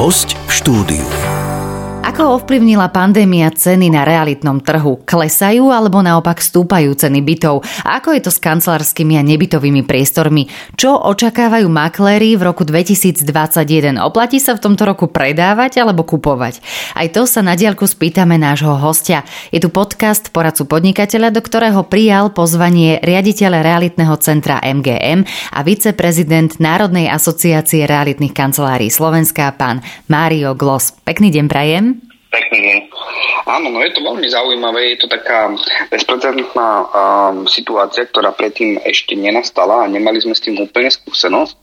Host v štúdiu. Ako ovplyvnila pandémia ceny na realitnom trhu? Klesajú alebo naopak stúpajú ceny bytov? Ako je to s kancelárskymi a nebytovými priestormi? Čo očakávajú makléri v roku 2021? Oplatí sa v tomto roku predávať alebo kupovať? Aj to sa na diaľku spýtame nášho hostia. Je tu podcast poradcu podnikateľa, do ktorého prijal pozvanie riaditeľa realitného centra MGM a viceprezident Národnej asociácie realitných kancelárií Slovenska, pán Mário Glos. Pekný deň prajem. Pekný deň. Áno, no je to veľmi zaujímavé, je to taká bezprecedentná um, situácia, ktorá predtým ešte nenastala a nemali sme s tým úplne skúsenosť.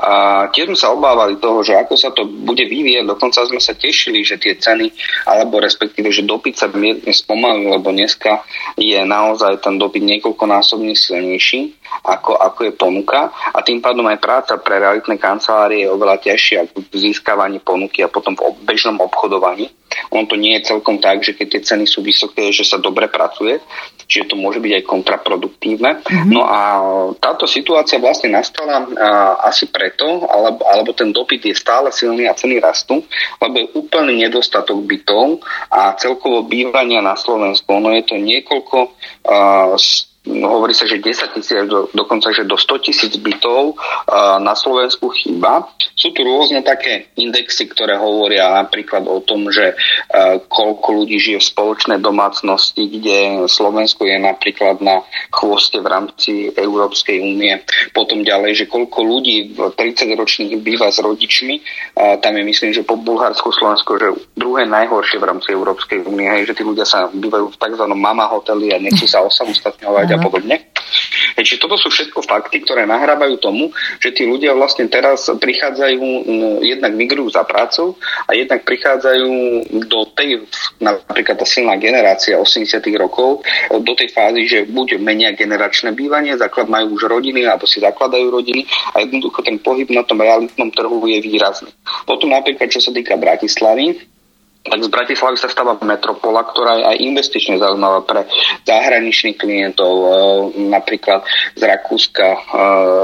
A tiež sme sa obávali toho, že ako sa to bude vyvieť, dokonca sme sa tešili, že tie ceny, alebo respektíve, že dopyt sa mierne spomalil, lebo dneska je naozaj ten dopyt niekoľkonásobne silnejší ako, ako je ponuka a tým pádom aj práca pre realitné kancelárie je oveľa ťažšia ako v získavaní ponuky a potom v bežnom obchodovaní. On to nie je celkom tak, že keď tie ceny sú vysoké, že sa dobre pracuje, čiže to môže byť aj kontraproduktívne. Mm-hmm. No a táto situácia vlastne nastala a, asi preto, alebo, alebo ten dopyt je stále silný a ceny rastú, lebo je úplný nedostatok bytov a celkovo bývania na Slovensku. Ono je to niekoľko No, hovorí sa, že 10 tisíc, do, dokonca že do 100 tisíc bytov uh, na Slovensku chýba. Sú tu rôzne také indexy, ktoré hovoria napríklad o tom, že uh, koľko ľudí žije v spoločnej domácnosti, kde Slovensko je napríklad na chvoste v rámci Európskej únie. Potom ďalej, že koľko ľudí v 30-ročných býva s rodičmi. Uh, tam je myslím, že po Bulharsku Slovensko, že druhé najhoršie v rámci Európskej únie, že tí ľudia sa bývajú v tzv. mama hoteli a nechcú sa osamostatňovať a podobne. Čiže toto sú všetko fakty, ktoré nahrávajú tomu, že tí ľudia vlastne teraz prichádzajú, jednak migrujú za prácou a jednak prichádzajú do tej, napríklad tá silná generácia 80 rokov, do tej fázy, že buď menia generačné bývanie, základ majú už rodiny, alebo si zakladajú rodiny a jednoducho ten pohyb na tom realitnom trhu je výrazný. Potom napríklad, čo sa týka Bratislavy, tak z Bratislavy sa stáva metropola, ktorá je aj investične zaujímavá pre zahraničných klientov, e, napríklad z Rakúska, e,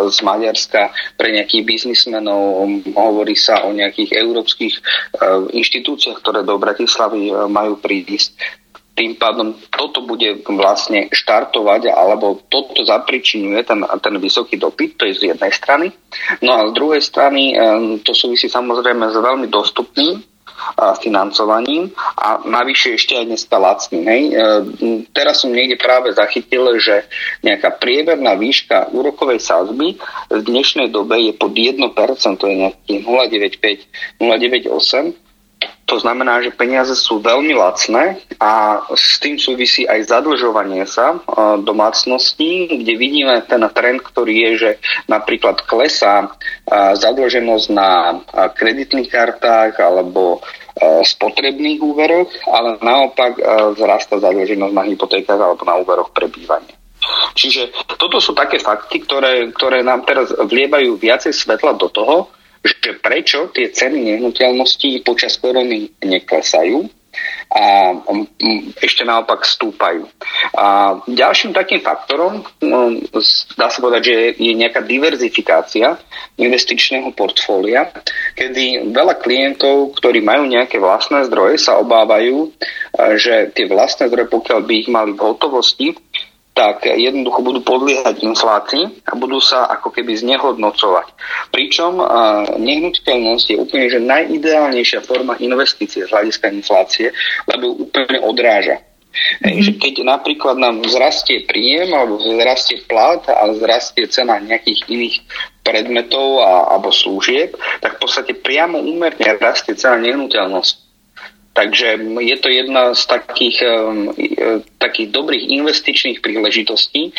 z Maďarska, pre nejakých biznismenov. Hovorí sa o nejakých európskych e, inštitúciách, ktoré do Bratislavy majú prísť tým pádom toto bude vlastne štartovať alebo toto zapričinuje ten, ten vysoký dopyt, to je z jednej strany. No a z druhej strany to súvisí samozrejme s veľmi dostupným financovaním a navyše ešte aj dneska lacný. Hej. E, teraz som niekde práve zachytil, že nejaká priemerná výška úrokovej sázby v dnešnej dobe je pod 1%, to je nejaký 0,95, 0,98 to znamená, že peniaze sú veľmi lacné a s tým súvisí aj zadlžovanie sa e, domácností, kde vidíme ten trend, ktorý je, že napríklad klesá e, zadlženosť na e, kreditných kartách alebo spotrebných úveroch, ale naopak vzrasta zadlženosť na hypotékach alebo na úveroch pre bývanie. Čiže toto sú také fakty, ktoré, ktoré nám teraz vlievajú viacej svetla do toho, že prečo tie ceny nehnuteľností počas korony neklesajú a mm, ešte naopak stúpajú. A ďalším takým faktorom, no, dá sa povedať, že je nejaká diverzifikácia investičného portfólia, kedy veľa klientov, ktorí majú nejaké vlastné zdroje, sa obávajú, že tie vlastné zdroje, pokiaľ by ich mali v hotovosti, tak jednoducho budú podliehať inflácii a budú sa ako keby znehodnocovať. Pričom nehnuteľnosť je úplne že najideálnejšia forma investície z hľadiska inflácie, lebo ju úplne odráža. Mm-hmm. Keď napríklad nám vzrastie príjem alebo vzrastie plat a vzrastie cena nejakých iných predmetov a, alebo služieb, tak v podstate priamo úmerne rastie cena nehnuteľnosti. Takže je to jedna z takých, e, takých dobrých investičných príležitostí,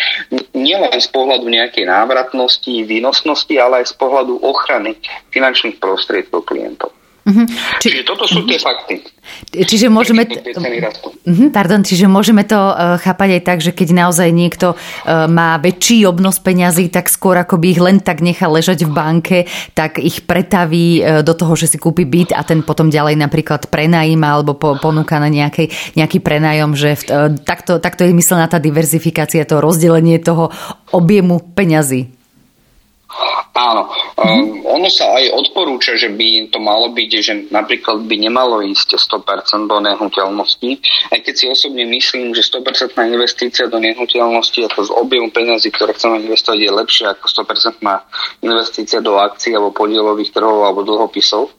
nielen z pohľadu nejakej návratnosti, výnosnosti, ale aj z pohľadu ochrany finančných prostriedkov klientov. Mm-hmm. Či... Čiže toto sú tie fakty. Čiže môžeme, mm-hmm, pardon, čiže môžeme to uh, chápať aj tak, že keď naozaj niekto uh, má väčší obnos peňazí, tak skôr ako by ich len tak nechal ležať v banke, tak ich pretaví uh, do toho, že si kúpi byt a ten potom ďalej napríklad prenajíma alebo po, ponúka na nejakej, nejaký prenájom, že v, takto, takto je myslená tá diverzifikácia, to rozdelenie toho objemu peňazí. Áno, um, ono sa aj odporúča, že by to malo byť, že napríklad by nemalo ísť 100% do nehnuteľnosti, aj keď si osobne myslím, že 100% investícia do nehnuteľnosti ako z objemu peniazy, ktoré chceme investovať, je lepšia ako 100% investícia do akcií alebo podielových trhov alebo dlhopisov.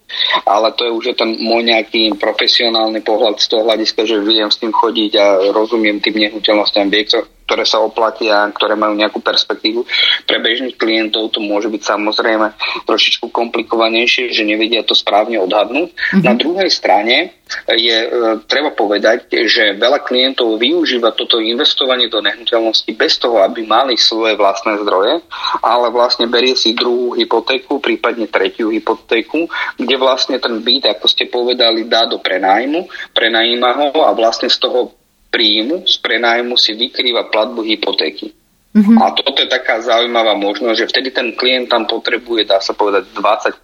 Ale to je už ten môj nejaký profesionálny pohľad z toho hľadiska, že viem s tým chodiť a rozumiem tým nehnuteľnostiam, vie, ktoré sa oplatia, ktoré majú nejakú perspektívu. Pre bežných klientov to môže byť samozrejme trošičku komplikovanejšie, že nevedia to správne odhadnúť. Mm-hmm. Na druhej strane je e, treba povedať, že veľa klientov využíva toto investovanie do nehnuteľnosti bez toho, aby mali svoje vlastné zdroje, ale vlastne berie si druhú hypotéku, prípadne tretiu hypotéku, kde vlastne ten byt, ako ste povedali, dá do prenájmu, prenajíma ho a vlastne z toho príjmu z prenájmu si vykrýva platbu hypotéky. Mm-hmm. A toto je taká zaujímavá možnosť, že vtedy ten klient tam potrebuje, dá sa povedať, 20%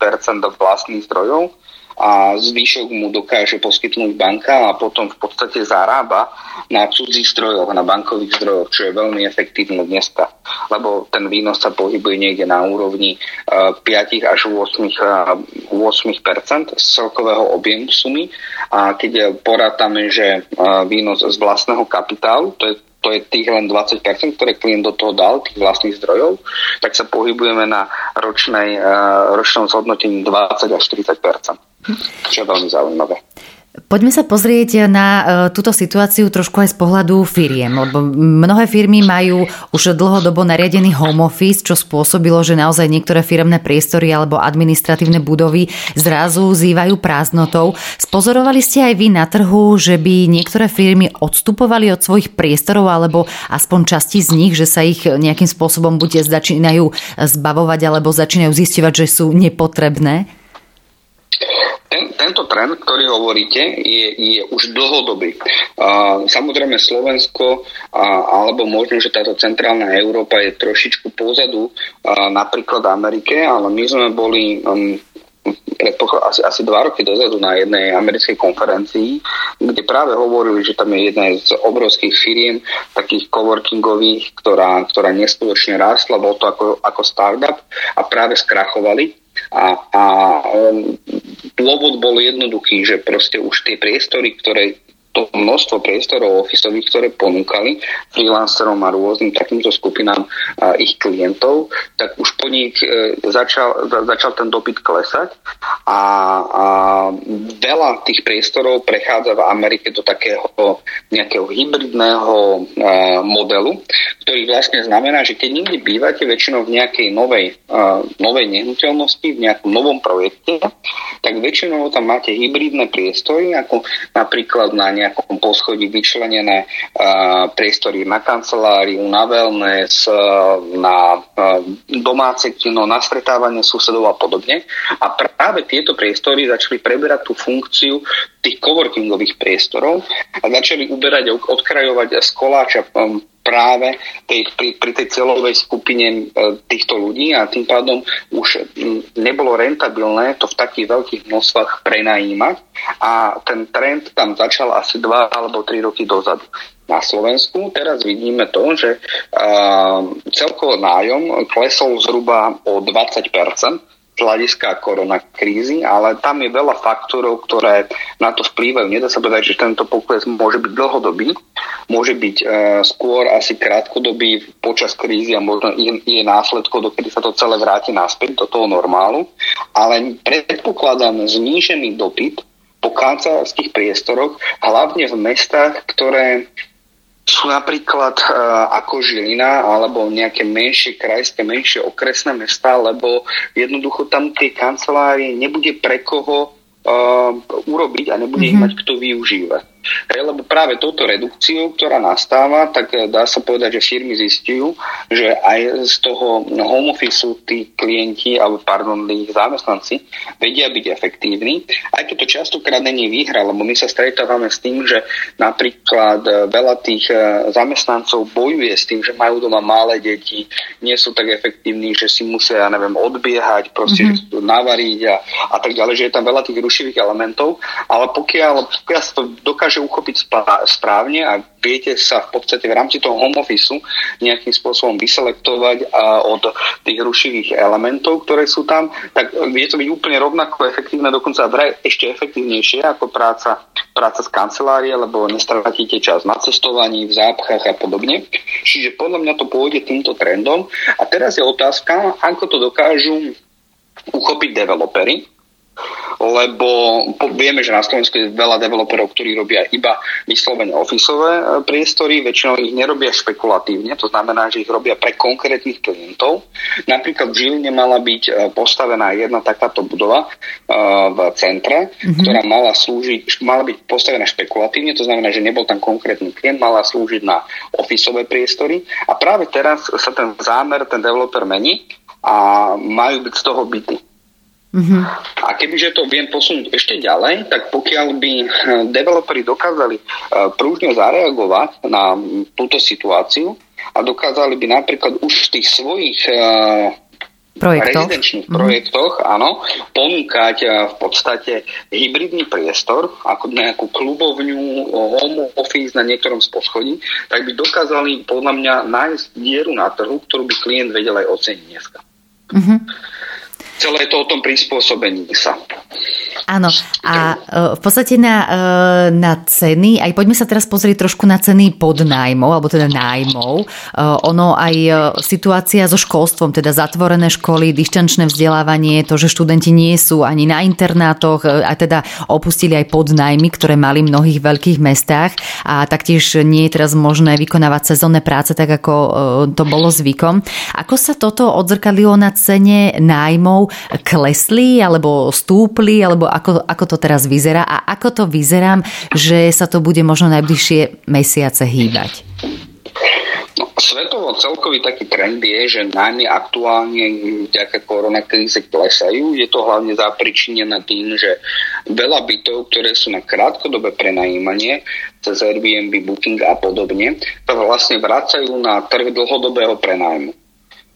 vlastných zdrojov a zvyšok mu dokáže poskytnúť banka a potom v podstate zarába na cudzích zdrojoch, na bankových zdrojoch, čo je veľmi efektívne dneska, lebo ten výnos sa pohybuje niekde na úrovni 5 e, až 8, 8% z celkového objemu sumy. A keď porátame, že e, výnos z vlastného kapitálu, to je to je tých len 20%, ktoré klient do toho dal, tých vlastných zdrojov, tak sa pohybujeme na ročnej, ročnom zhodnotení 20 až 40% čo je veľmi zaujímavé. Poďme sa pozrieť na e, túto situáciu trošku aj z pohľadu firiem, lebo mnohé firmy majú už dlhodobo nariadený home office, čo spôsobilo, že naozaj niektoré firemné priestory alebo administratívne budovy zrazu zývajú prázdnotou. Spozorovali ste aj vy na trhu, že by niektoré firmy odstupovali od svojich priestorov alebo aspoň časti z nich, že sa ich nejakým spôsobom buď začínajú zbavovať alebo začínajú zistovať, že sú nepotrebné? Ten, tento trend, ktorý hovoríte, je, je už dlhodobý. Uh, samozrejme Slovensko, uh, alebo možno, že táto centrálna Európa je trošičku pozadu uh, napríklad Amerike, ale my sme boli um, asi, asi dva roky dozadu na jednej americkej konferencii, kde práve hovorili, že tam je jedna z obrovských firiem, takých coworkingových, ktorá, ktorá neskutočne rástla, bol to ako, ako startup a práve skrachovali a, a um, dôvod bol jednoduchý, že proste už tie priestory, ktoré to množstvo priestorov ofisových, ktoré ponúkali freelancerom a rôznym takýmto skupinám a ich klientov, tak už po nich e, začal, začal ten dopyt klesať a, a veľa tých priestorov prechádza v Amerike do takého nejakého hybridného e, modelu, ktorý vlastne znamená, že keď niekde bývate väčšinou v nejakej novej, e, novej nehnuteľnosti, v nejakom novom projekte, tak väčšinou tam máte hybridné priestory, ako napríklad na nejakom nejakom poschodí vyčlenené uh, priestory na kanceláriu, na wellness, uh, na uh, domáce kino, na stretávanie susedov a podobne. A práve tieto priestory začali preberať tú funkciu tých coworkingových priestorov a začali uberať odkrajovať z koláča práve tej, pri, pri tej celovej skupine e, týchto ľudí a tým pádom už nebolo rentabilné to v takých veľkých množstvách prenajímať a ten trend tam začal asi dva alebo tri roky dozadu na Slovensku. Teraz vidíme to, že uh, celkovo nájom klesol zhruba o 20 z hľadiska koronakrízy, ale tam je veľa faktorov, ktoré na to vplývajú. Nedá sa povedať, že tento pokles môže byť dlhodobý, môže byť e, skôr asi krátkodobý počas krízy a možno je, je následko, dokedy sa to celé vráti naspäť do toho normálu, ale predpokladám znížený dopyt po kancelárských priestoroch, hlavne v mestách, ktoré sú napríklad e, ako Žilina alebo nejaké menšie krajské, menšie okresné mesta, lebo jednoducho tam tie kancelárie nebude pre koho uh, urobiť a nebude mm-hmm. ich mhm. mať kto využívať. Hej, lebo práve touto redukciou, ktorá nastáva, tak eh, dá sa povedať, že firmy zistujú, že aj z toho home office tí klienti, alebo pardon, ich zamestnanci vedia byť efektívni. Aj toto častokrát není výhra, lebo my sa stretávame s tým, že napríklad eh, veľa tých eh, zamestnancov bojuje s tým, že majú doma malé deti, nie sú tak efektívni, že si musia, ja neviem, odbiehať, proste mm-hmm. navariť a, a tak ďalej, že je tam veľa tých rušivých elementov, ale pokiaľ, pokiaľ sa to dokáže dokáže uchopiť správne a viete sa v podstate v rámci toho home office nejakým spôsobom vyselektovať od tých rušivých elementov, ktoré sú tam, tak vie to byť úplne rovnako efektívne, dokonca vraj ešte efektívnejšie ako práca, práca z kancelárie, lebo nestratíte čas na cestovaní, v zápchách a podobne. Čiže podľa mňa to pôjde týmto trendom. A teraz je otázka, ako to dokážu uchopiť developery, lebo vieme, že na Slovensku je veľa developerov, ktorí robia iba vyslovene ofisové e, priestory, väčšinou ich nerobia špekulatívne, to znamená, že ich robia pre konkrétnych klientov. Napríklad v Žiline mala byť e, postavená jedna takáto budova e, v centre, mm-hmm. ktorá mala slúžiť, mala byť postavená špekulatívne, to znamená, že nebol tam konkrétny klient, mala slúžiť na ofisové priestory a práve teraz sa ten zámer, ten developer mení a majú byť z toho byty. Mm-hmm. A kebyže to viem posunúť ešte ďalej, tak pokiaľ by eh, developeri dokázali eh, prúžne zareagovať na túto situáciu a dokázali by napríklad už v tých svojich eh, projektoch. rezidenčných mm-hmm. projektoch, áno, ponúkať v podstate hybridný priestor, ako nejakú klubovňu, home office na niektorom z poschodí, tak by dokázali podľa mňa nájsť dieru na trhu, ktorú by klient vedel aj oceniť dneska. Mm-hmm celé je to o tom prispôsobení sa. Áno, a e, v podstate na, e, na ceny, aj poďme sa teraz pozrieť trošku na ceny podnájmov, alebo teda nájmov. E, ono aj situácia so školstvom, teda zatvorené školy, dištančné vzdelávanie, to, že študenti nie sú ani na internátoch a teda opustili aj podnájmy, ktoré mali v mnohých veľkých mestách a taktiež nie je teraz možné vykonávať sezónne práce tak, ako to bolo zvykom. Ako sa toto odzrkadlilo na cene nájmov? Klesli alebo stúpli, alebo ako, ako to teraz vyzerá a ako to vyzerám, že sa to bude možno najbližšie mesiace hýbať? Svetovo celkový taký trend je, že najmä aktuálne vďaka koronakríze klesajú. Je to hlavne zapričinené tým, že veľa bytov, ktoré sú na krátkodobé prenajímanie, cez Airbnb, Booking a podobne, sa vlastne vracajú na trh dlhodobého prenájmu.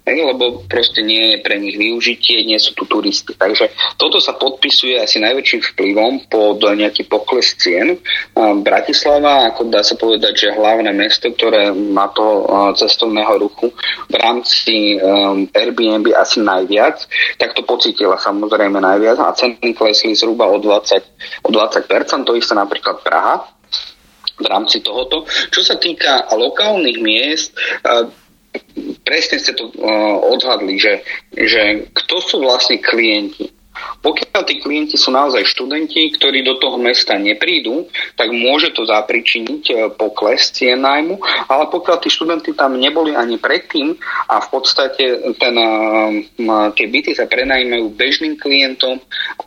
Lebo proste nie je pre nich využitie, nie sú tu turisti. Takže toto sa podpisuje asi najväčším vplyvom pod nejaký pokles cien. Bratislava, ako dá sa povedať, že hlavné mesto, ktoré má to cestovného ruchu v rámci um, Airbnb asi najviac, tak to pocítila samozrejme najviac a ceny klesli zhruba o 20%, o 20%, to isté napríklad Praha v rámci tohoto. Čo sa týka lokálnych miest, presne ste to uh, odhadli, že, že kto sú vlastne klienti. Pokiaľ tí klienti sú naozaj študenti, ktorí do toho mesta neprídu, tak môže to zapričiniť e, pokles cien nájmu, ale pokiaľ tí študenti tam neboli ani predtým a v podstate ten, e, tie byty sa prenajímajú bežným klientom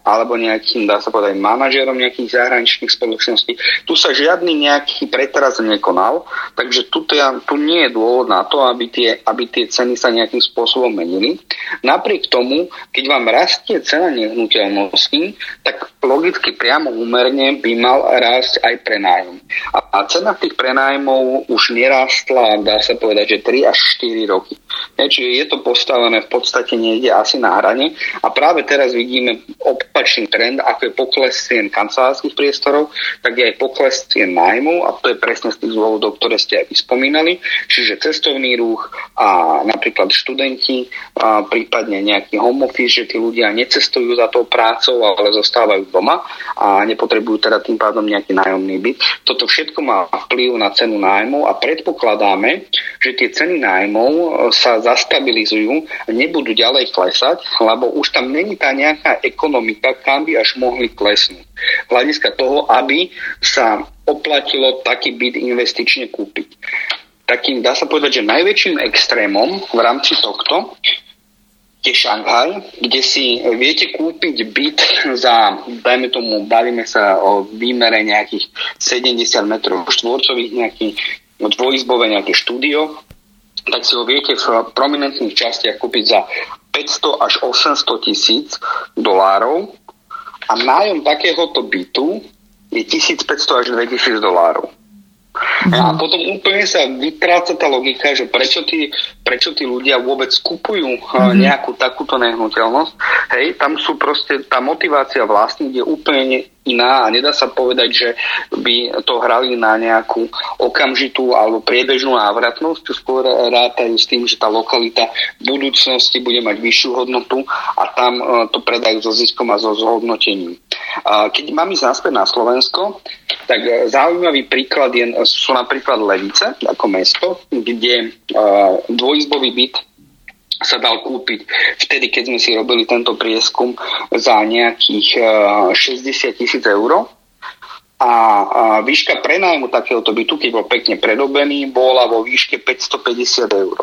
alebo nejakým, dá sa povedať, manažerom nejakých zahraničných spoločností, tu sa žiadny nejaký pretras nekonal, takže tu, tu nie je dôvod na to, aby tie, aby tie ceny sa nejakým spôsobom menili. Napriek tomu, keď vám rastie cena nehnuteľností, tak logicky priamo úmerne by mal rásť aj prenájom. A, cena tých prenájmov už nerástla, dá sa povedať, že 3 až 4 roky. Čiže je to postavené v podstate niekde asi na hrane a práve teraz vidíme opačný trend, ako je pokles cien kancelárskych priestorov, tak je aj pokles cien nájmu a to je presne z tých dôvodov, ktoré ste aj vyspomínali. Čiže cestovný ruch a napríklad študenti, a prípadne nejaký home office, že tí ľudia necestujú za tou prácou, ale zostávajú doma a nepotrebujú teda tým pádom nejaký nájomný byt. Toto všetko má vplyv na cenu nájmu a predpokladáme, že tie ceny nájmov e, sa zastabilizujú a nebudú ďalej klesať, lebo už tam není tá nejaká ekonomika, kam by až mohli klesnúť. Hľadiska toho, aby sa oplatilo taký byt investične kúpiť takým, dá sa povedať, že najväčším extrémom v rámci tohto je Šanghaj, kde si viete kúpiť byt za, dajme tomu, bavíme sa o výmere nejakých 70 metrov štvorcových, nejaký dvojizbové nejaké štúdio, tak si ho viete v prominentných častiach kúpiť za 500 až 800 tisíc dolárov a nájom takéhoto bytu je 1500 až 2000 dolárov. Mm-hmm. A potom úplne sa vytráca tá logika, že prečo tí, prečo tí ľudia vôbec kupujú mm-hmm. nejakú takúto nehnuteľnosť. Hej, tam sú proste, tá motivácia vlastník je úplne iná a nedá sa povedať, že by to hrali na nejakú okamžitú alebo priebežnú návratnosť, skôr rátajú s tým, že tá lokalita v budúcnosti bude mať vyššiu hodnotu a tam e, to predajú so ziskom a so zhodnotením. Keď mám ísť naspäť na Slovensko, tak e, zaujímavý príklad je, sú napríklad Levice ako mesto, kde e, dvojizbový byt sa dal kúpiť vtedy, keď sme si robili tento prieskum za nejakých 60 tisíc eur. A výška prenájmu takéhoto bytu, keď bol pekne predobený, bola vo výške 550 eur.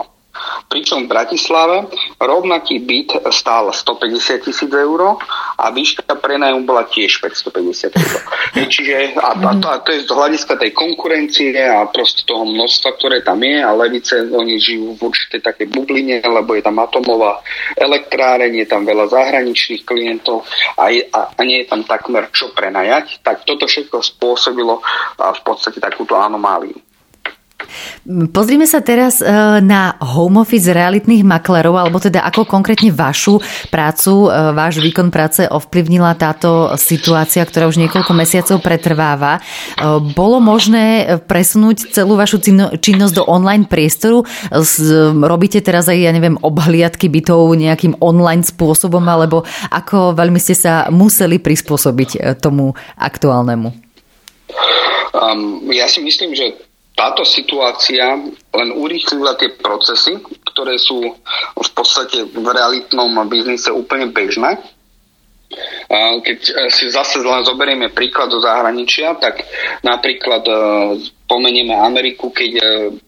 Pričom v Bratislave rovnaký byt stál 150 tisíc eur a výška prenajmu bola tiež 550 eur. Čiže a, a, to, a to je z hľadiska tej konkurencie a proste toho množstva, ktoré tam je a levice, oni žijú v určitej takej bubline, lebo je tam atomová elektráreň, je tam veľa zahraničných klientov a, je, a, a nie je tam takmer čo prenajať, tak toto všetko spôsobilo v podstate takúto anomáliu. Pozrime sa teraz e, na home office realitných maklerov, alebo teda ako konkrétne vašu prácu, e, váš výkon práce ovplyvnila táto situácia, ktorá už niekoľko mesiacov pretrváva. E, bolo možné presunúť celú vašu činnosť do online priestoru? Robíte teraz aj, ja neviem, obhliadky bytov nejakým online spôsobom, alebo ako veľmi ste sa museli prispôsobiť tomu aktuálnemu? Um, ja si myslím, že táto situácia len urýchlila tie procesy, ktoré sú v podstate v realitnom biznise úplne bežné. Keď si zase len zoberieme príklad zo zahraničia, tak napríklad e, spomenieme Ameriku, keď e,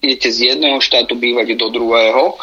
idete z jedného štátu bývať do druhého,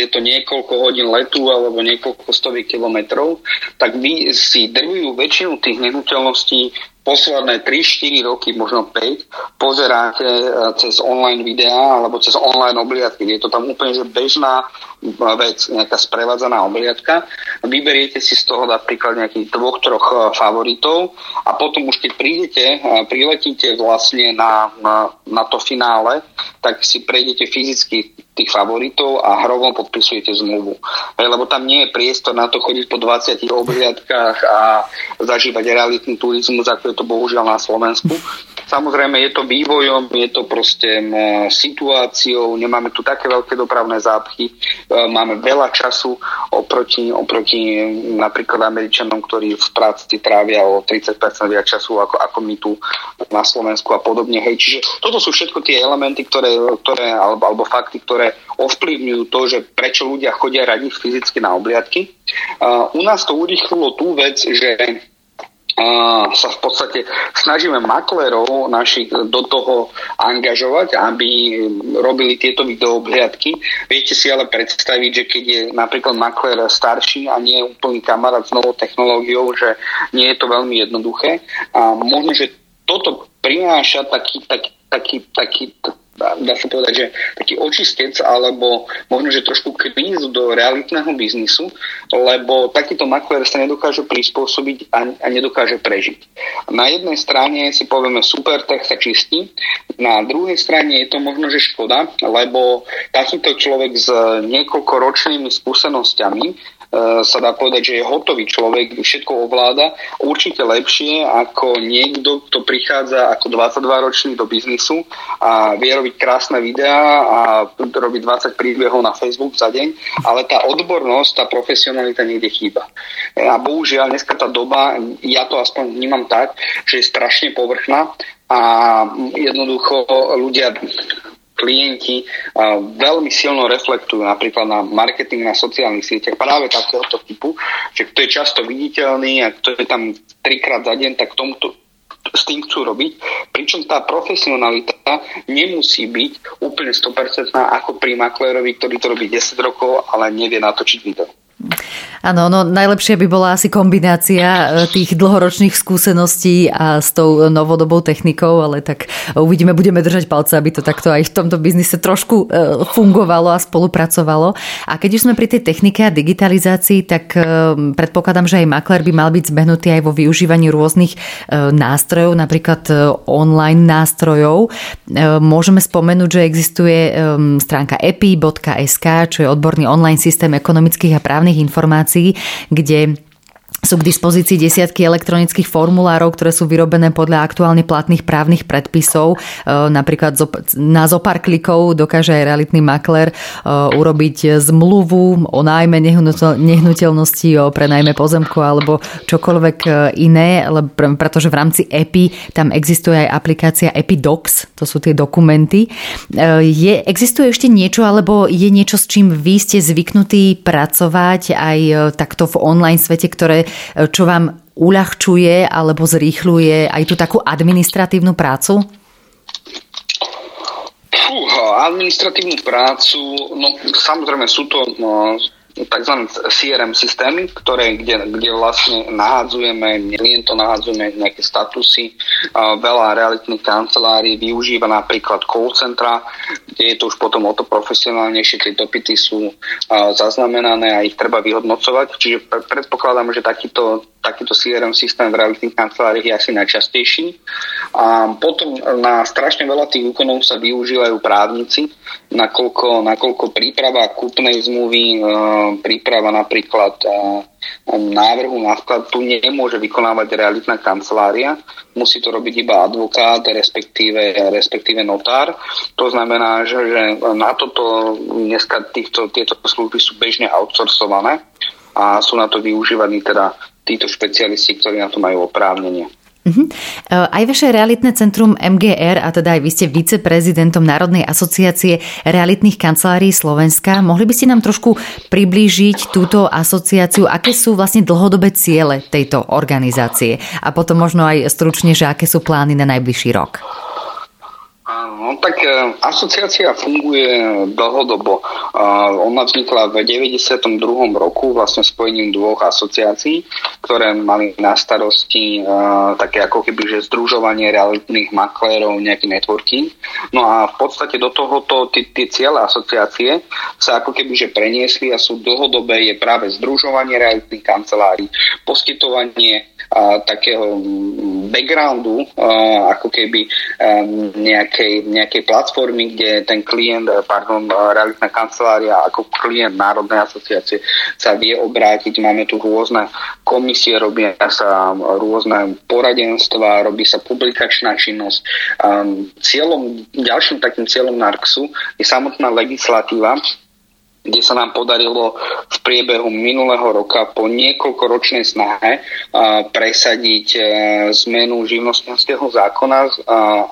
je to niekoľko hodín letu alebo niekoľko stoviek kilometrov, tak vy si drvujú väčšinu tých nehnuteľností posledné 3-4 roky, možno 5, pozeráte e, cez online videá alebo cez online obliadky. Je to tam úplne že bežná e, vec, nejaká sprevádzaná obliadka. Vyberiete si z toho napríklad nejakých dvoch, troch e, favoritov a potom už keď prídete, priletíte vlastne na, na, na to finále, tak si prejdete fyzicky tých favoritov a hrovom podpisujete zmluvu. Lebo tam nie je priestor na to chodiť po 20 obliadkách a zažívať realitný turizmus, ako je to bohužiaľ na Slovensku. Samozrejme je to vývojom, je to proste situáciou, nemáme tu také veľké dopravné zápchy, e, máme veľa času oproti, oproti napríklad Američanom, ktorí v práci trávia o 30% viac času ako, ako my tu na Slovensku a podobne. Hej, čiže toto sú všetko tie elementy, ktoré, ktoré alebo, alebo fakty, ktoré ovplyvňujú to, že prečo ľudia chodia radi fyzicky na obliadky. Uh, u nás to urýchlilo tú vec, že sa v podstate snažíme maklerov našich do toho angažovať, aby robili tieto videoobhliadky. Viete si ale predstaviť, že keď je napríklad makler starší a nie je úplný kamarát s novou technológiou, že nie je to veľmi jednoduché. A možno, že toto prináša taký, taký, taký, taký dá sa povedať, že taký očistec alebo možno, že trošku krízu do realitného biznisu, lebo takýto makler sa nedokáže prispôsobiť a, a nedokáže prežiť. Na jednej strane si povieme super, tak sa čistí, na druhej strane je to možno, že škoda, lebo takýto človek s niekoľkoročnými skúsenosťami sa dá povedať, že je hotový človek, všetko ovláda, určite lepšie ako niekto, kto prichádza ako 22-ročný do biznisu a vie robiť krásne videá a robiť 20 príbehov na Facebook za deň, ale tá odbornosť, tá profesionalita niekde chýba. A bohužiaľ dneska tá doba, ja to aspoň vnímam tak, že je strašne povrchná a jednoducho ľudia klienti veľmi silno reflektujú napríklad na marketing na sociálnych sieťach práve takéhoto typu, že kto je často viditeľný a kto je tam trikrát za deň, tak tomuto s tým chcú robiť, pričom tá profesionalita nemusí byť úplne 100% ako pri maklérovi, ktorý to robí 10 rokov, ale nevie natočiť video. Áno, no najlepšie by bola asi kombinácia e, tých dlhoročných skúseností a s tou novodobou technikou, ale tak uvidíme, budeme držať palce, aby to takto aj v tomto biznise trošku e, fungovalo a spolupracovalo. A keď už sme pri tej technike a digitalizácii, tak e, predpokladám, že aj makler by mal byť zbehnutý aj vo využívaní rôznych nástrojov, napríklad online nástrojov. Môžeme spomenúť, že existuje stránka epi.sk, čo je odborný online systém ekonomických a právnych informácií informácií, kde sú k dispozícii desiatky elektronických formulárov, ktoré sú vyrobené podľa aktuálne platných právnych predpisov. E, napríklad na zo pár klikov dokáže aj realitný makler e, urobiť zmluvu o nájme nehnuteľnosti, o prenajme pozemku alebo čokoľvek e, iné, pretože v rámci EPI tam existuje aj aplikácia EpiDocs, to sú tie dokumenty. Je, existuje ešte niečo, alebo je niečo, s čím vy ste zvyknutí pracovať aj takto v online svete, ktoré čo vám uľahčuje alebo zrýchluje aj tú takú administratívnu prácu? Fúha, administratívnu prácu, no samozrejme sú to no, tzv. CRM systémy, ktoré, kde, kde vlastne nahádzujeme, klientov nahádzujeme nejaké statusy. Veľa realitných kancelárií využíva napríklad call centra, kde je to už potom o to profesionálnejšie, keď dopity sú zaznamenané a ich treba vyhodnocovať. Čiže predpokladám, že takýto takýto CRM systém v realitných kanceláriách je asi najčastejší. A potom na strašne veľa tých úkonov sa využívajú právnici, nakoľko, nakoľko príprava kúpnej zmluvy, príprava napríklad e, návrhu na vklad tu nemôže vykonávať realitná kancelária, musí to robiť iba advokát, respektíve, respektíve notár. To znamená, že, že na toto dneska týchto, tieto služby sú bežne outsourcované a sú na to využívaní teda títo špecialisti, ktorí na to majú oprávnenie. Uh-huh. Aj vaše realitné centrum MGR, a teda aj vy ste viceprezidentom Národnej asociácie realitných kancelárií Slovenska. Mohli by ste nám trošku priblížiť túto asociáciu, aké sú vlastne dlhodobé ciele tejto organizácie a potom možno aj stručne, že aké sú plány na najbližší rok? No tak e, asociácia funguje dlhodobo. E, ona vznikla v 92. roku vlastne spojením dvoch asociácií, ktoré mali na starosti e, také ako keby, že združovanie realitných maklérov, nejaký networking. No a v podstate do tohoto tie ciele asociácie sa ako keby, že preniesli a sú dlhodobé je práve združovanie realitných kancelárií, poskytovanie a, takého backgroundu, a, ako keby a, nejakej, nejakej platformy, kde ten klient, pardon, realitná kancelária ako klient Národnej asociácie sa vie obrátiť. Máme tu rôzne komisie, robia sa rôzne poradenstva, robí sa publikačná činnosť. Cieľom, ďalším takým cieľom NARXu je samotná legislatíva, kde sa nám podarilo v priebehu minulého roka po niekoľkoročnej snahe presadiť e, zmenu živnostného zákona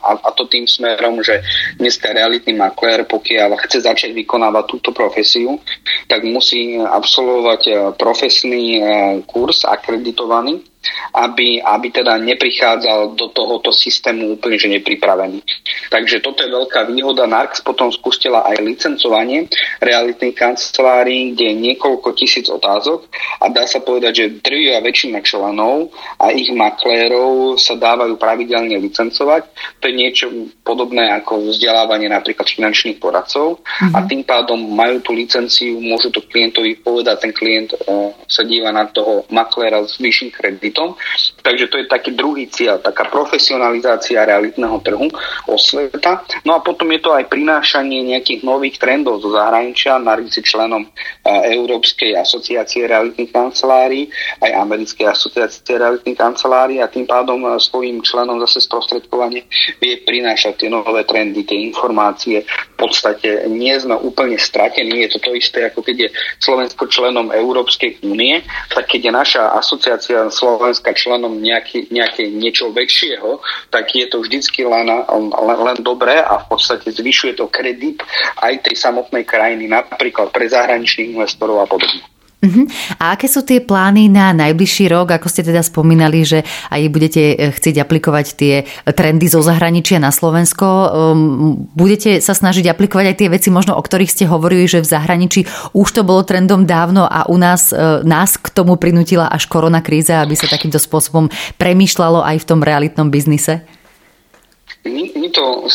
a to tým smerom, že dneska realitný maklér, pokiaľ chce začať vykonávať túto profesiu, tak musí absolvovať e, profesný e, kurz akreditovaný aby, aby teda neprichádzal do tohoto systému úplne že nepripravený. Takže toto je veľká výhoda. Narx potom spustila aj licencovanie realitných kancelárií, kde je niekoľko tisíc otázok a dá sa povedať, že drvivá väčšina členov a ich maklérov sa dávajú pravidelne licencovať. To je niečo podobné ako vzdelávanie napríklad finančných poradcov mm-hmm. a tým pádom majú tú licenciu, môžu to klientovi povedať, ten klient uh, sa díva na toho makléra s vyšším kreditom klientom. Takže to je taký druhý cieľ, taká profesionalizácia realitného trhu osveta. No a potom je to aj prinášanie nejakých nových trendov zo zahraničia. Nargi si členom e, Európskej asociácie realitných kancelárií, aj Americkej asociácie realitných kancelárií a tým pádom e, svojim členom zase sprostredkovanie vie prinášať tie nové trendy, tie informácie. Podstate nie sme úplne stratení, je to to isté, ako keď je Slovensko členom Európskej únie, tak keď je naša asociácia Slovenska členom nejaký, nejaké niečo väčšieho, tak je to vždycky len, len, len dobré a v podstate zvyšuje to kredit aj tej samotnej krajiny, napríklad pre zahraničných investorov a podobne. Uh-huh. A aké sú tie plány na najbližší rok? Ako ste teda spomínali, že aj budete eh, chcieť aplikovať tie trendy zo zahraničia na Slovensko. Um, budete sa snažiť aplikovať aj tie veci, možno o ktorých ste hovorili, že v zahraničí už to bolo trendom dávno a u nás eh, nás k tomu prinútila až korona kríza, aby sa takýmto spôsobom premýšľalo aj v tom realitnom biznise? My, my to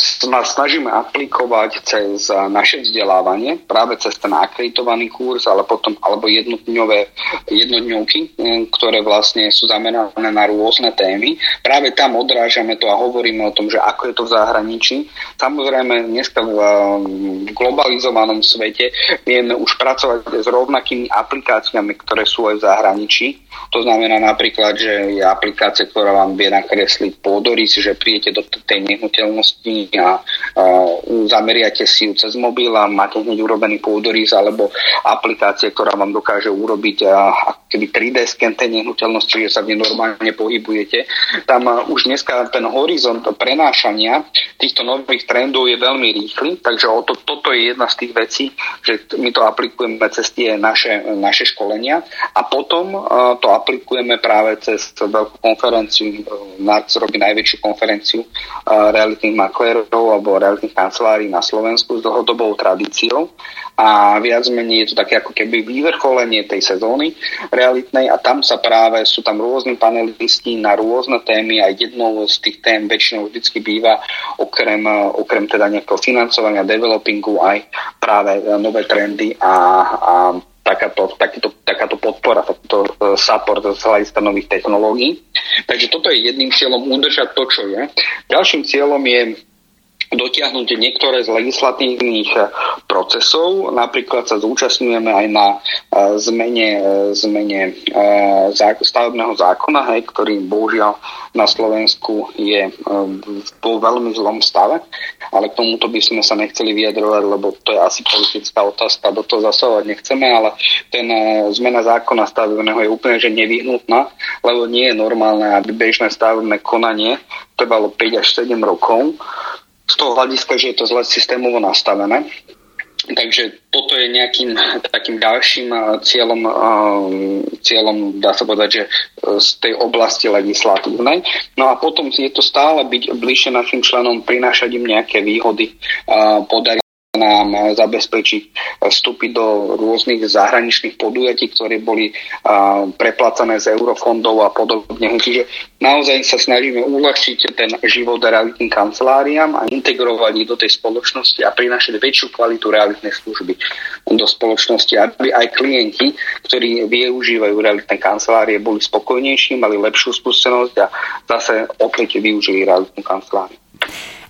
snažíme aplikovať cez naše vzdelávanie, práve cez ten akreditovaný kurz, ale potom, alebo jednodňové, jednodňovky, mm, ktoré vlastne sú zamerané na rôzne témy. Práve tam odrážame to a hovoríme o tom, že ako je to v zahraničí. Samozrejme, dneska v globalizovanom svete vieme už pracovať s rovnakými aplikáciami, ktoré sú aj v zahraničí. To znamená napríklad, že je aplikácia, ktorá vám vie nakresliť pôdorys, že príjete do tej nehnuteľnosti a, a zameriate si ju cez mobil a máte hneď urobený pôdorys alebo aplikácie, ktorá vám dokáže urobiť a, keby 3D sken tej nehnuteľnosti, že sa v nej normálne pohybujete. Tam už dneska ten horizont prenášania týchto nových trendov je veľmi rýchly, takže o to, toto je jedna z tých vecí, že my to aplikujeme cez tie naše, naše školenia a potom uh, to aplikujeme práve cez veľkú konferenciu, NARC robí najväčšiu konferenciu realitných maklérov alebo realitných kancelárií na Slovensku s dlhodobou tradíciou a viac menej je to také ako keby vyvrcholenie tej sezóny realitnej a tam sa práve sú tam rôzni panelisti na rôzne témy a jednou z tých tém väčšinou vždycky býva okrem, okrem teda nejakého financovania, developingu aj práve nové trendy a, a takáto, takýto, takáto podpora, takýto e, support z hľadiska nových technológií. Takže toto je jedným cieľom udržať to, čo je. Ďalším cieľom je dotiahnuť niektoré z legislatívnych eh, procesov. Napríklad sa zúčastňujeme aj na eh, zmene, eh, zmene stavebného zákona, hej, ktorý bohužiaľ na Slovensku je vo veľmi zlom stave, ale k tomuto by sme sa nechceli vyjadrovať, lebo to je asi politická otázka, do toho zasahovať nechceme, ale ten zmena zákona stavebného je úplne že nevyhnutná, lebo nie je normálne, aby bežné stavebné konanie trvalo 5 až 7 rokov z toho hľadiska, že je to zle systémovo nastavené. Takže toto je nejakým takým ďalším uh, cieľom, uh, cieľom, dá sa povedať, že uh, z tej oblasti legislatívnej. No a potom je to stále byť bližšie našim členom, prinášať im nejaké výhody, podariť nám zabezpečiť vstupy do rôznych zahraničných podujatí, ktoré boli preplacané z eurofondov a podobne. Čiže naozaj sa snažíme uľahčiť ten život realitným kanceláriám a integrovať ich do tej spoločnosti a prinašať väčšiu kvalitu realitnej služby do spoločnosti, aby aj klienti, ktorí využívajú realitné kancelárie, boli spokojnejší, mali lepšiu skúsenosť a zase opäť využili realitnú kanceláriu.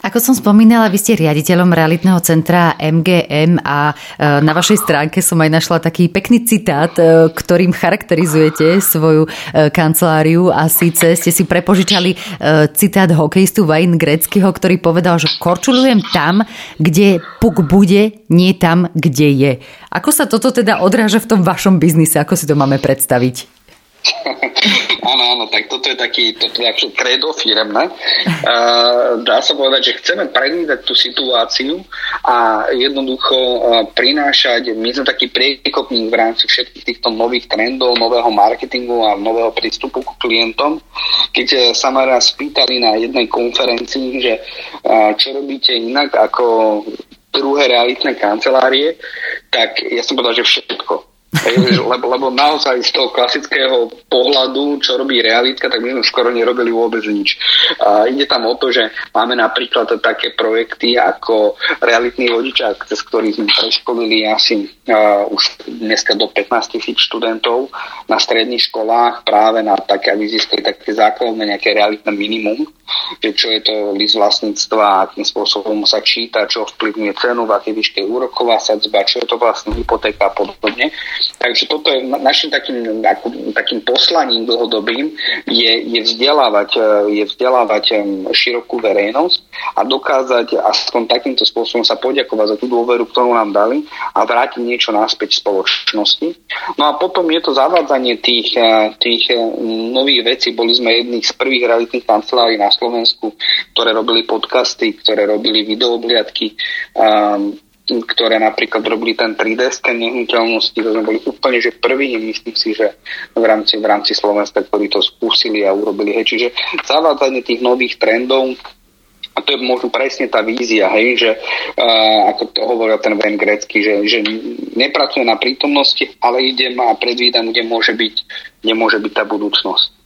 Ako som spomínala, vy ste riaditeľom realitného centra MGM a e, na vašej stránke som aj našla taký pekný citát, e, ktorým charakterizujete svoju e, kanceláriu a síce ste si prepožičali citát hokejistu Wayne Greckého, ktorý povedal, že korčulujem tam, kde puk bude, nie tam, kde je. Ako sa toto teda odráža v tom vašom biznise? Ako si to máme predstaviť? áno, áno, tak toto je taký, toto kredo firemné. Uh, dá sa povedať, že chceme predvídať tú situáciu a jednoducho uh, prinášať, my sme taký priekopník v rámci všetkých týchto nových trendov, nového marketingu a nového prístupu k klientom. Keď uh, sa ma raz spýtali na jednej konferencii, že uh, čo robíte inak ako druhé realitné kancelárie, tak ja som povedal, že všetko lebo, lebo naozaj z toho klasického pohľadu, čo robí realitka, tak my sme skoro nerobili vôbec nič. A ide tam o to, že máme napríklad také projekty ako realitný vodičák, cez ktorý sme preškolili asi uh, už dneska do 15 tisíc študentov na stredných školách práve na také, aby získali také základné nejaké realitné minimum, že čo je to list vlastníctva, akým spôsobom sa číta, čo vplyvňuje cenu, v akej výške úroková sadzba, čo je to vlastne hypotéka a podobne. Takže toto je našim takým, takým poslaním dlhodobým je, je vzdelávať, e, je vzdelávať e, širokú verejnosť a dokázať aspoň takýmto spôsobom sa poďakovať za tú dôveru, ktorú nám dali a vrátiť niečo naspäť spoločnosti. No a potom je to zavádzanie tých, e, tých nových vecí. Boli sme jedných z prvých realitných kancelárií na Slovensku, ktoré robili podcasty, ktoré robili videoobliadky. Um, ktoré napríklad robili ten 3D sken nehnuteľnosti, to sme boli úplne, že prvý, myslím si, že v rámci, v rámci Slovenska, ktorí to skúsili a urobili. Hej. Čiže zavádzanie tých nových trendov a to je možno presne tá vízia, hej, že uh, ako to hovoril ten Wayne Gretzky, že, že nepracuje na prítomnosti, ale ide a predvídam, kde môže byť, kde môže byť tá budúcnosť.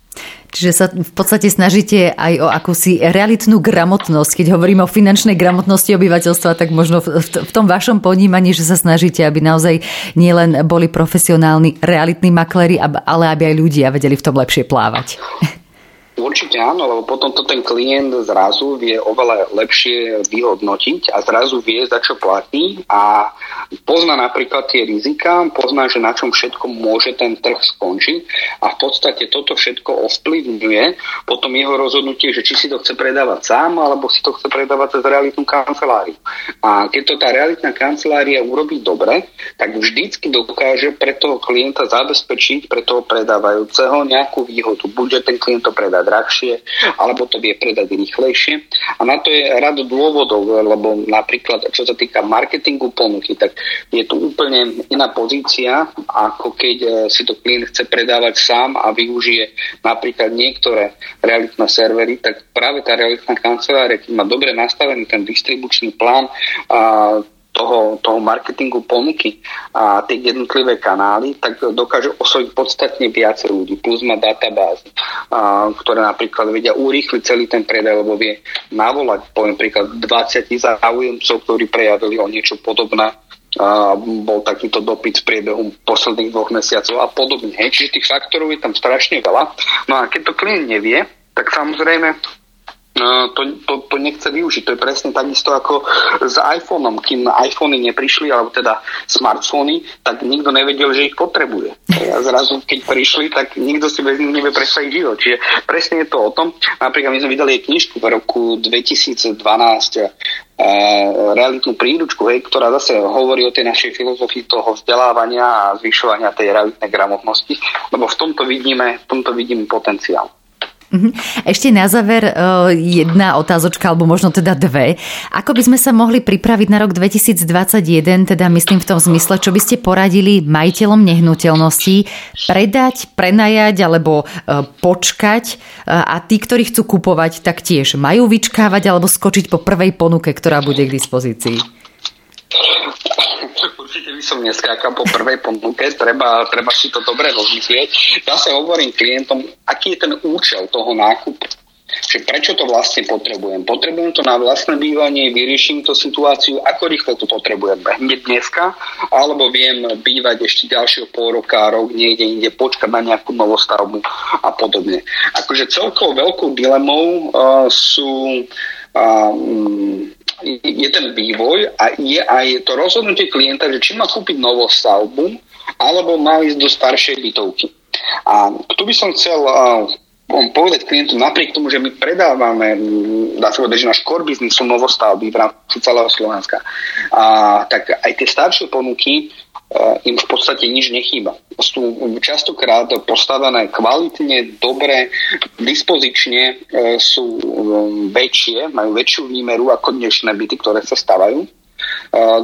Čiže sa v podstate snažíte aj o akúsi realitnú gramotnosť. Keď hovoríme o finančnej gramotnosti obyvateľstva, tak možno v, v tom vašom ponímaní, že sa snažíte, aby naozaj nielen boli profesionálni, realitní makléri, ale aby aj ľudia vedeli v tom lepšie plávať. Určite áno, lebo potom to ten klient zrazu vie oveľa lepšie vyhodnotiť a zrazu vie, za čo platí a pozná napríklad tie rizika, pozná, že na čom všetko môže ten trh skončiť a v podstate toto všetko ovplyvňuje potom jeho rozhodnutie, že či si to chce predávať sám alebo si to chce predávať cez realitnú kanceláriu. A keď to tá realitná kancelária urobí dobre, tak vždycky dokáže pre toho klienta zabezpečiť, pre toho predávajúceho nejakú výhodu. Bude ten klient to predať drahšie, alebo to vie predať rýchlejšie. A na to je rad dôvodov, lebo napríklad, čo sa týka marketingu ponuky, tak je tu úplne iná pozícia, ako keď e, si to klient chce predávať sám a využije napríklad niektoré realitné servery, tak práve tá realitná kancelária, keď má dobre nastavený ten distribučný plán, a toho, toho marketingu ponuky a tie jednotlivé kanály, tak dokáže osloviť podstatne viac ľudí. Plus má databázy, ktoré napríklad vedia urýchliť celý ten predaj, lebo vie navolať, poviem príklad, 20 záujemcov, ktorí prejavili o niečo podobné a bol takýto dopyt v priebehu posledných dvoch mesiacov a podobne. Čiže tých faktorov je tam strašne veľa. No a keď to klient nevie, tak samozrejme to, to, to nechce využiť. To je presne takisto ako s iPhoneom. Kým iPhony neprišli, alebo teda smartfóny, tak nikto nevedel, že ich potrebuje. A zrazu, keď prišli, tak nikto si bez nich nevie predstaviť život. Čiže presne je to o tom. Napríklad my sme vydali knižku v roku 2012 realitnú príručku, hej, ktorá zase hovorí o tej našej filozofii toho vzdelávania a zvyšovania tej realitnej gramotnosti, lebo v tomto vidíme, v tomto vidíme potenciál. Mhm. Ešte na záver e, jedna otázočka, alebo možno teda dve. Ako by sme sa mohli pripraviť na rok 2021, teda myslím v tom zmysle, čo by ste poradili majiteľom nehnuteľností predať, prenajať alebo e, počkať e, a tí, ktorí chcú kupovať, tak tiež majú vyčkávať alebo skočiť po prvej ponuke, ktorá bude k dispozícii? som neskákal po prvej ponuke, treba, treba si to dobre rozmyslieť. Zase hovorím klientom, aký je ten účel toho nákupu. Že prečo to vlastne potrebujem? Potrebujem to na vlastné bývanie, vyrieším to situáciu, ako rýchlo to potrebujem? Hneď dneska? Alebo viem bývať ešte ďalšieho pol roka, rok niekde inde, počkať na nejakú novostavbu a podobne. Akože celkou veľkou dilemou uh, sú uh, je ten vývoj a je aj to rozhodnutie klienta, že či má kúpiť novú stavbu, alebo má ísť do staršej bytovky. A tu by som chcel povedať klientom, napriek tomu, že my predávame, dá sa povedať, že náš core business sú novostavby v rámci celého Slovenska, a, tak aj tie staršie ponuky uh, im v podstate nič nechýba. Sú častokrát postavené kvalitne, dobre, dispozične uh, sú um, väčšie, majú väčšiu výmeru ako dnešné byty, ktoré sa stavajú.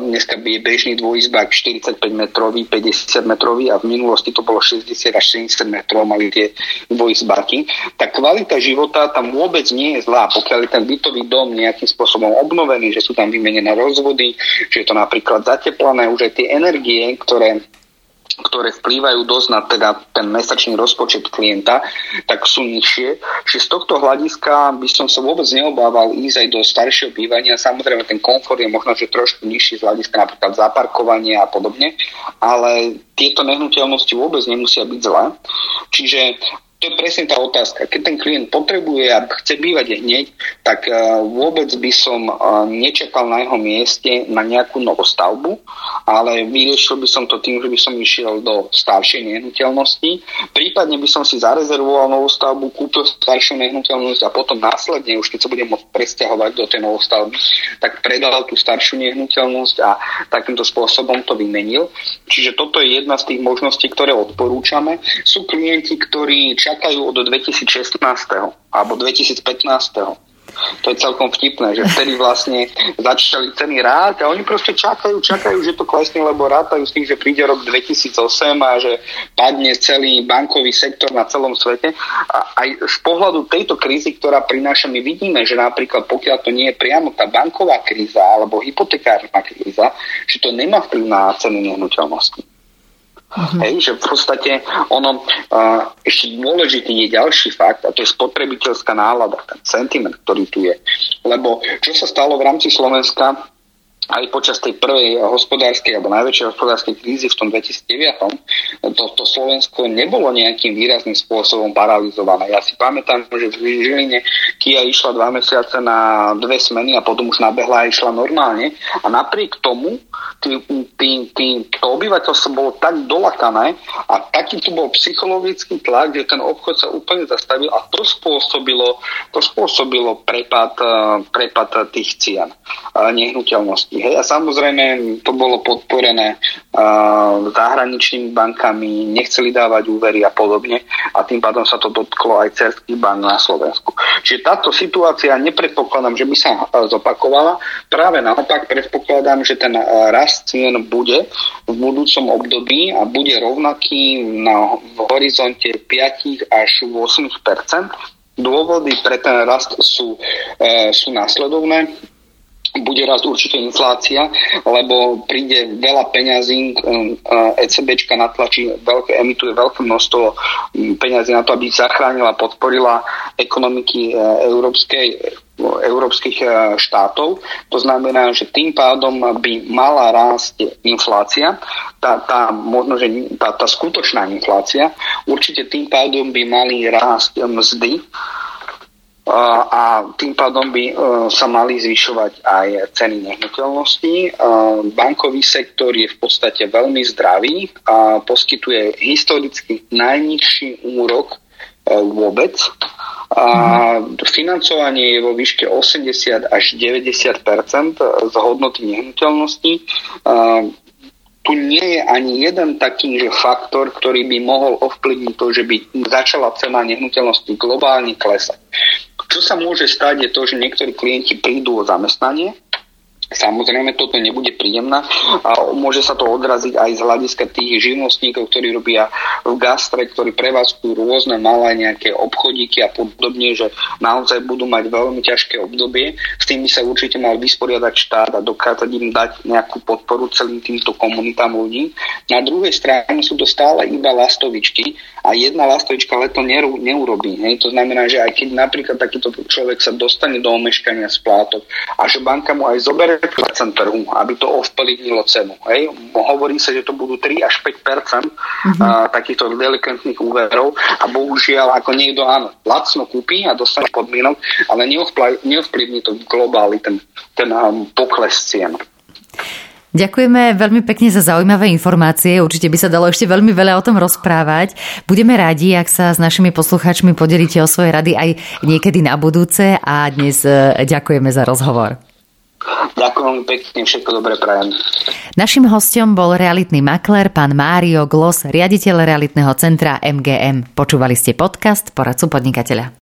Dneska je bežný dvojizbák 45 metrový, 50 metrový a v minulosti to bolo 60 až 70 metrov mali tie dvojizbáky. Tá kvalita života tam vôbec nie je zlá, pokiaľ je ten bytový dom nejakým spôsobom obnovený, že sú tam vymenené rozvody, že je to napríklad zateplané, už aj tie energie, ktoré ktoré vplývajú dosť na teda ten mesačný rozpočet klienta, tak sú nižšie. Čiže z tohto hľadiska by som sa vôbec neobával ísť aj do staršieho bývania. Samozrejme, ten komfort je možno, že trošku nižší z hľadiska napríklad zaparkovania a podobne, ale tieto nehnuteľnosti vôbec nemusia byť zlé. Čiže to je presne tá otázka. Keď ten klient potrebuje a chce bývať hneď, tak uh, vôbec by som uh, nečakal na jeho mieste na nejakú novostavbu, ale vyriešil by som to tým, že by som išiel do staršej nehnuteľnosti. Prípadne by som si zarezervoval novostavbu, kúpil staršiu nehnuteľnosť a potom následne, už keď sa budem môcť presťahovať do tej novostavby, tak predal tú staršiu nehnuteľnosť a takýmto spôsobom to vymenil. Čiže toto je jedna z tých možností, ktoré odporúčame. Sú klienti, ktorí čakajú od 2016. alebo 2015. To je celkom vtipné, že vtedy vlastne začali ceny rásť a oni proste čakajú, čakajú, že to klesne, lebo rátajú s tým, že príde rok 2008 a že padne celý bankový sektor na celom svete. A aj z pohľadu tejto krízy, ktorá prináša, my vidíme, že napríklad pokiaľ to nie je priamo tá banková kríza alebo hypotekárna kríza, že to nemá vplyv na ceny nehnuteľnosti. Uh-huh. Hej, že v podstate ono, uh, ešte dôležitý je ďalší fakt a to je spotrebiteľská nálada, ten sentiment, ktorý tu je. Lebo čo sa stalo v rámci Slovenska, aj počas tej prvej hospodárskej alebo najväčšej hospodárskej krízy v tom 2009 to, to Slovensko nebolo nejakým výrazným spôsobom paralizované. Ja si pamätám, že v Žiline Kia išla dva mesiace na dve smeny a potom už nabehla a išla normálne a napriek tomu tým, tým, tým, to obyvateľstvo bolo tak dolakané a taký tu bol psychologický tlak, že ten obchod sa úplne zastavil a to spôsobilo, to spôsobilo prepad, prepad tých cien nehnuteľností. Hej, a samozrejme to bolo podporené uh, zahraničnými bankami, nechceli dávať úvery a podobne a tým pádom sa to dotklo aj cerských bank na Slovensku. Čiže táto situácia nepredpokladám, že by sa zopakovala. Práve naopak predpokladám, že ten rast cien bude v budúcom období a bude rovnaký na, v horizonte 5 až 8% Dôvody pre ten rast sú, e, sú následovné bude rast určite inflácia, lebo príde veľa peňazí, ECBčka natlačí, veľké, emituje veľké množstvo peňazí na to, aby zachránila, podporila ekonomiky e, európskej európskych e, štátov. To znamená, že tým pádom by mala rásť inflácia, tá, tá, možno, že tá, tá skutočná inflácia, určite tým pádom by mali rásť mzdy, a tým pádom by e, sa mali zvyšovať aj ceny nehnuteľností. Bankový sektor je v podstate veľmi zdravý a poskytuje historicky najnižší úrok e, vôbec. A financovanie je vo výške 80 až 90% z hodnoty nehnuteľností tu nie je ani jeden taký že faktor, ktorý by mohol ovplyvniť to, že by začala cena nehnuteľnosti globálne klesať. Čo sa môže stať je to, že niektorí klienti prídu o zamestnanie, Samozrejme, toto nebude príjemná a môže sa to odraziť aj z hľadiska tých živnostníkov, ktorí robia v gastre, ktorí prevádzkujú rôzne malé nejaké obchodíky a podobne, že naozaj budú mať veľmi ťažké obdobie. S tým by sa určite mal vysporiadať štát a dokázať im dať nejakú podporu celým týmto komunitám ľudí. Na druhej strane sú to stále iba lastovičky a jedna lastovička leto neurobí. Hej. To znamená, že aj keď napríklad takýto človek sa dostane do omeškania splátok a že banka mu aj zoberie trhu, aby to ovplyvnilo cenu. Hej. Hovorí sa, že to budú 3 až 5 mm-hmm. a, takýchto delikentných úverov a bohužiaľ ako niekto áno, lacno kúpi a dostane podmienok, ale neovplyvní to globálny ten, ten um, pokles cien. Ďakujeme veľmi pekne za zaujímavé informácie. Určite by sa dalo ešte veľmi veľa o tom rozprávať. Budeme radi, ak sa s našimi poslucháčmi podelíte o svoje rady aj niekedy na budúce a dnes e, ďakujeme za rozhovor. Ďakujem pekne, všetko dobré prajem. Našim hostom bol realitný makler pán Mário Glos, riaditeľ realitného centra MGM. Počúvali ste podcast Poradcu podnikateľa.